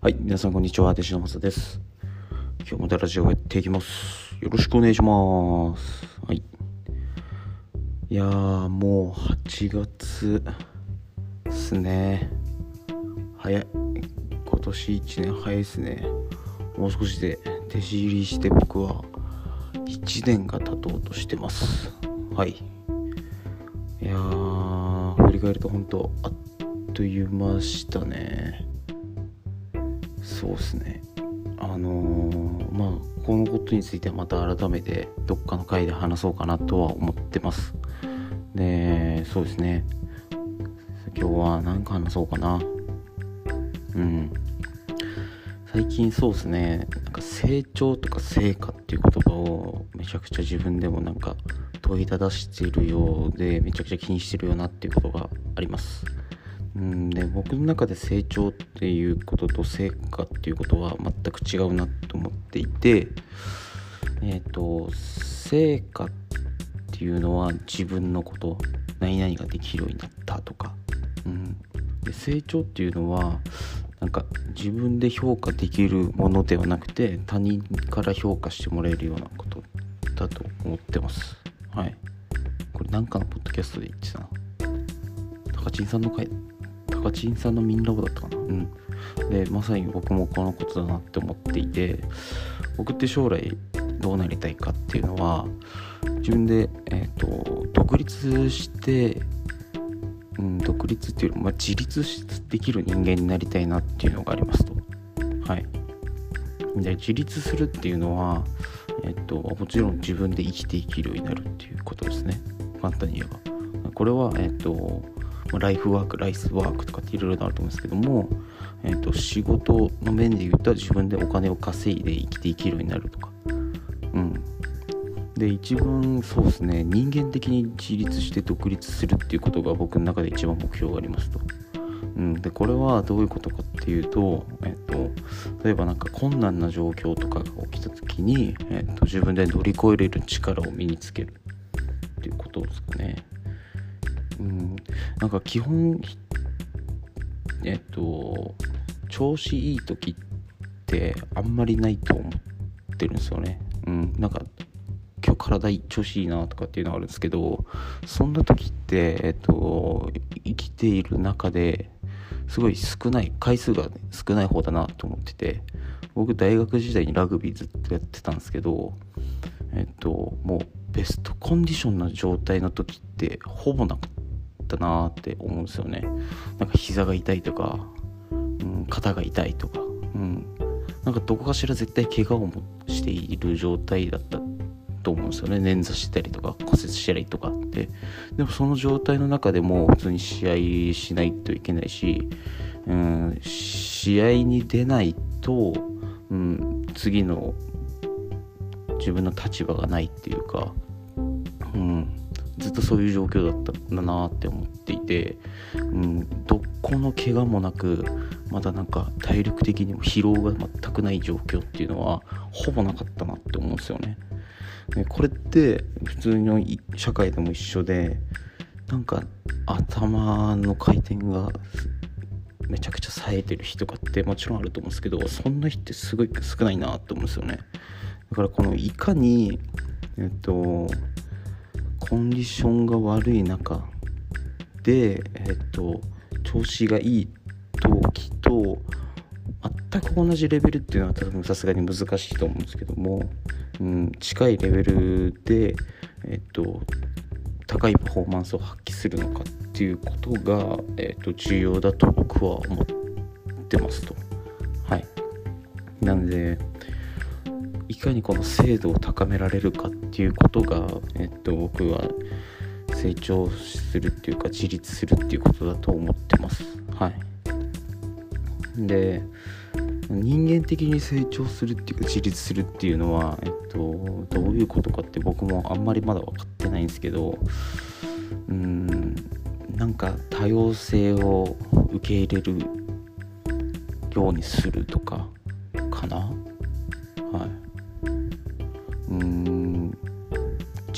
はい、皆さんこんにちは、弟子のまさです。今日もラジオをやっていきます。よろしくお願いします。はい。いやー、もう8月ですね。早い。今年1年早いですね。もう少しで弟子入りして僕は1年が経とうとしてます。はい。いやー、振り返ると本当あっという間でしたね。そうですね。あのーまあこのことについてはまた改めてどっかの回で話そうかなとは思ってます。でそうですね。今日は何か話そうかな。うん。最近そうですね。なんか成長とか成果っていう言葉をめちゃくちゃ自分でもなんか問いただしているようでめちゃくちゃ気にしてるよなっていうことがあります。うんで僕の中で成長っていうことと成果っていうことは全く違うなと思っていてえっ、と成果っていうのは自分のこと何々ができるようになったとか、うん、で成長っていうのはなんか自分で評価できるものではなくて他人から評価してもらえるようなことだと思ってます。はい。これなんかのポッドキャストで言ってたな。高知さんの回高知さんのみんラボだったかな。うん。でまさに僕もこのことだなって思っていて僕って将来どうなりたいかっていうのは自分で、えー、と独立して、うん、独立っていうよりも、まあ、自立できる人間になりたいなっていうのがありますと。はい。で自立するっていうのは、えっともちろん自分で生きていけるようになるっていうことですね。簡単に言えば。これはえっとまあライフワークライスワークとかっていろいろあると思うんですけども、えっと仕事の面で言ったら自分でお金を稼いで生きていけるようになるとかうんで一番そうですね人間的に自立して独立するっていうことが僕の中で一番目標がありますと。うん、でこれはどういうことかっていうと、えっと、例えばなんか困難な状況とかが起きた時に、えっと、自分で乗り越えれる力を身につけるっていうことですかね。うん、なんか基本えっと調子いい時ってあんまりないと思ってるんですよね。うん、なんか今日体調子いいなとかっていうのがあるんですけどそんな時って、えっと、生きている中ですごい少ない回数が少ない方だなと思ってて僕大学時代にラグビーずっとやってたんですけどえっともうベストコンディションな状態の時ってほぼなかったなって思うんですよね。なんか膝が痛いとか、うん、肩が痛いとか、うん、なんかどこかしら絶対怪我をしている状態だったと思うんですよね。捻挫したりとか骨折したりとかって。でもその状態の中でも普通に試合しないといけないし、うん、試合に出ないと、うん、次の自分の立場がないっていうか、ずっとそういう状況だったんだなって思っていて、うん、どこの怪我もなくまだなんか体力的にも疲労が全くない状況っていうのはほぼなかったなって思うんですよね。でこれって普通の社会でも一緒でなんか頭の回転がめちゃくちゃ冴えてる日とかってもちろんあると思うんですけどそんな日ってすごい少ないなって思うんですよねだからこのいかにえっとコンディションが悪い中でえっと調子がいい時と全く同じレベルっていうのは多分さすがに難しいと思うんですけども、うん、近いレベルで、えっと、高いパフォーマンスを発揮するのかっていうことが、えっと、重要だと僕は思ってますと。はい、なのでいかにこの精度を高められるかっていうことが、えっと、僕は成長するっていうか自立するっていうことだと思ってます。はいで人間的に成長するっていうか自立するっていうのは、えっと、どういうことかって僕もあんまりまだ分かってないんですけどうんなんか多様性を受け入れるようにするとかかな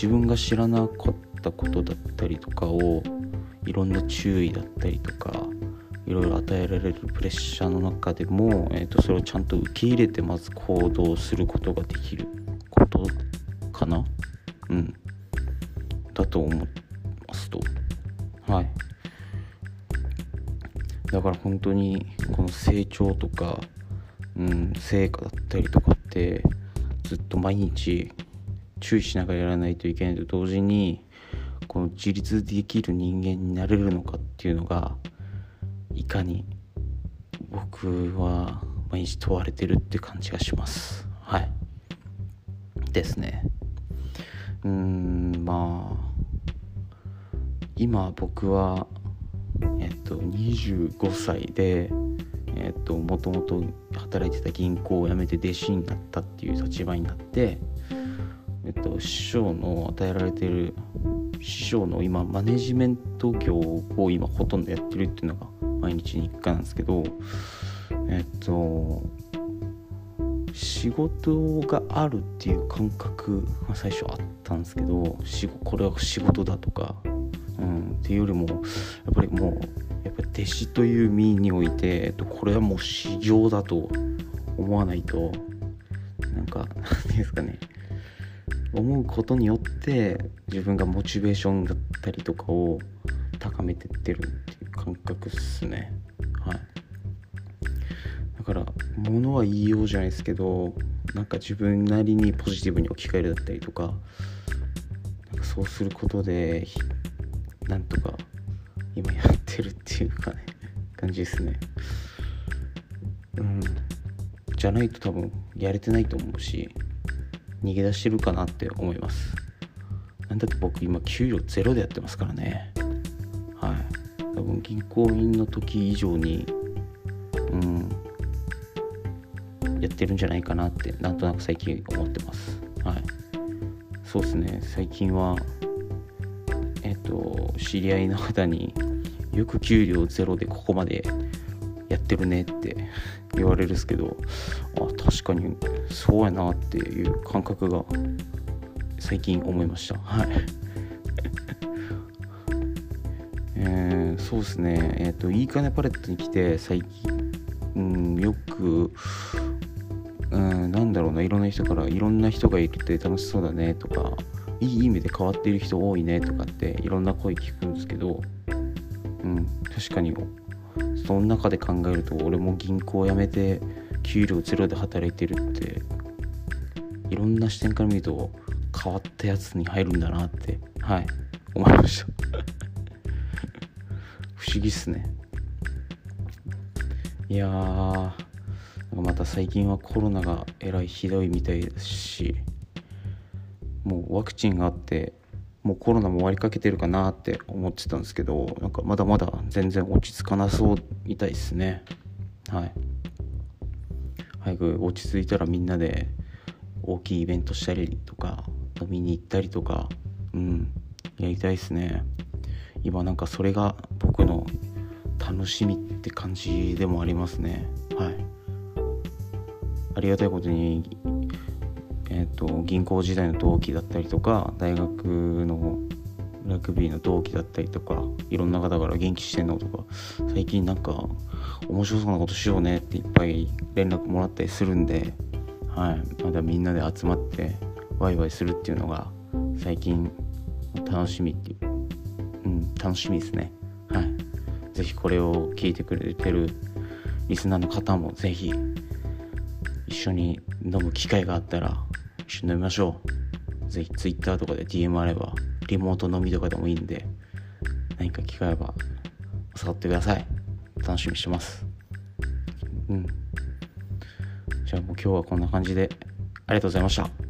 自分が知らなかったことだったりとかをいろんな注意だったりとかいろいろ与えられるプレッシャーの中でも、えーと、それをちゃんと受け入れてまず行動することができることかな？うん。だと思いますと。はい。だから本当にこの成長とか、うん、成果だったりとかってずっと毎日注意しながらやらないといけないと同時にこの自立できる人間になれるのかっていうのがいかに僕は毎日問われてるって感じがします。はい。ですね。うーんまあ今僕はえっと25歳でえっともともと働いてた銀行を辞めて弟子になったっていう立場になってえっと師匠の与えられている師匠の今マネジメント業を今ほとんどやってるっていうのが毎日日課なんですけどえっと仕事があるっていう感覚が最初あったんですけどこれは仕事だとか、うん、っていうよりもやっぱりもうやっぱ弟子という身において、えっと、これはもう市場だと思わないとなんか何て言うんですかね。思うことによって自分がモチベーションだったりとかを高めてってるっていう感覚っすね。はい。だから物は言いようじゃないですけどなんか自分なりにポジティブに置き換えるだったりとかなんかそうすることでなんとか今やってるっていうかね感じですね。うん。じゃないと多分やれてないと思うし逃げ出してるかなって思います。なんだって僕今給料ゼロでやってますからね。はい。多分銀行員の時以上にうんやってるんじゃないかなってなんとなく最近思ってます。はい。そうですね。最近はえっと知り合いの方によく給料ゼロでここまでやってるねって言われるんですけどあ確かにそうやなっていう感覚が最近思いました。はい。えー、そうですね。えっ、ー、といいかねパレットに来て最近、うん、よくうん、なんだろうな。いろんな人からいろんな人がいるって楽しそうだね。とかいい意味で変わっている人多いね。とかっていろんな声聞くんですけど、うん、確かにその中で考えると俺も銀行を辞めて給料ゼロで働いてるっていろんな視点から見ると変わったやつに入るんだなってはい思いました。不思議っすね。いやーまた最近はコロナがえらいひどいみたいですしもうワクチンがあってもうコロナも終わりかけてるかなって思ってたんですけどなんかまだまだ全然落ち着かなそうみたいですね。はい。早く落ち着いたらみんなで大きいイベントしたりとか飲みに行ったりとかうんやりたいですね。今なんかそれが僕の楽しみって感じでもありますね。はい。ありがたいことにえーと、銀行時代の同期だったりとか大学のラグビーの同期だったりとかいろんな方から元気してんのとか最近なんか面白そうなことしようねっていっぱい連絡もらったりするんで、はい、まだみんなで集まってワイワイするっていうのが最近楽しみっていう、うん、楽しみですね。はい。ぜひこれを聞いてくれてるリスナーの方もぜひ一緒に飲む機会があったら一緒に飲みましょう。ぜひ Twitter とかで DM あれば、リモート飲みとかでもいいんで、何か機会あれば、誘ってください。楽しみにしてます。うん。じゃあもう今日はこんな感じで、ありがとうございました。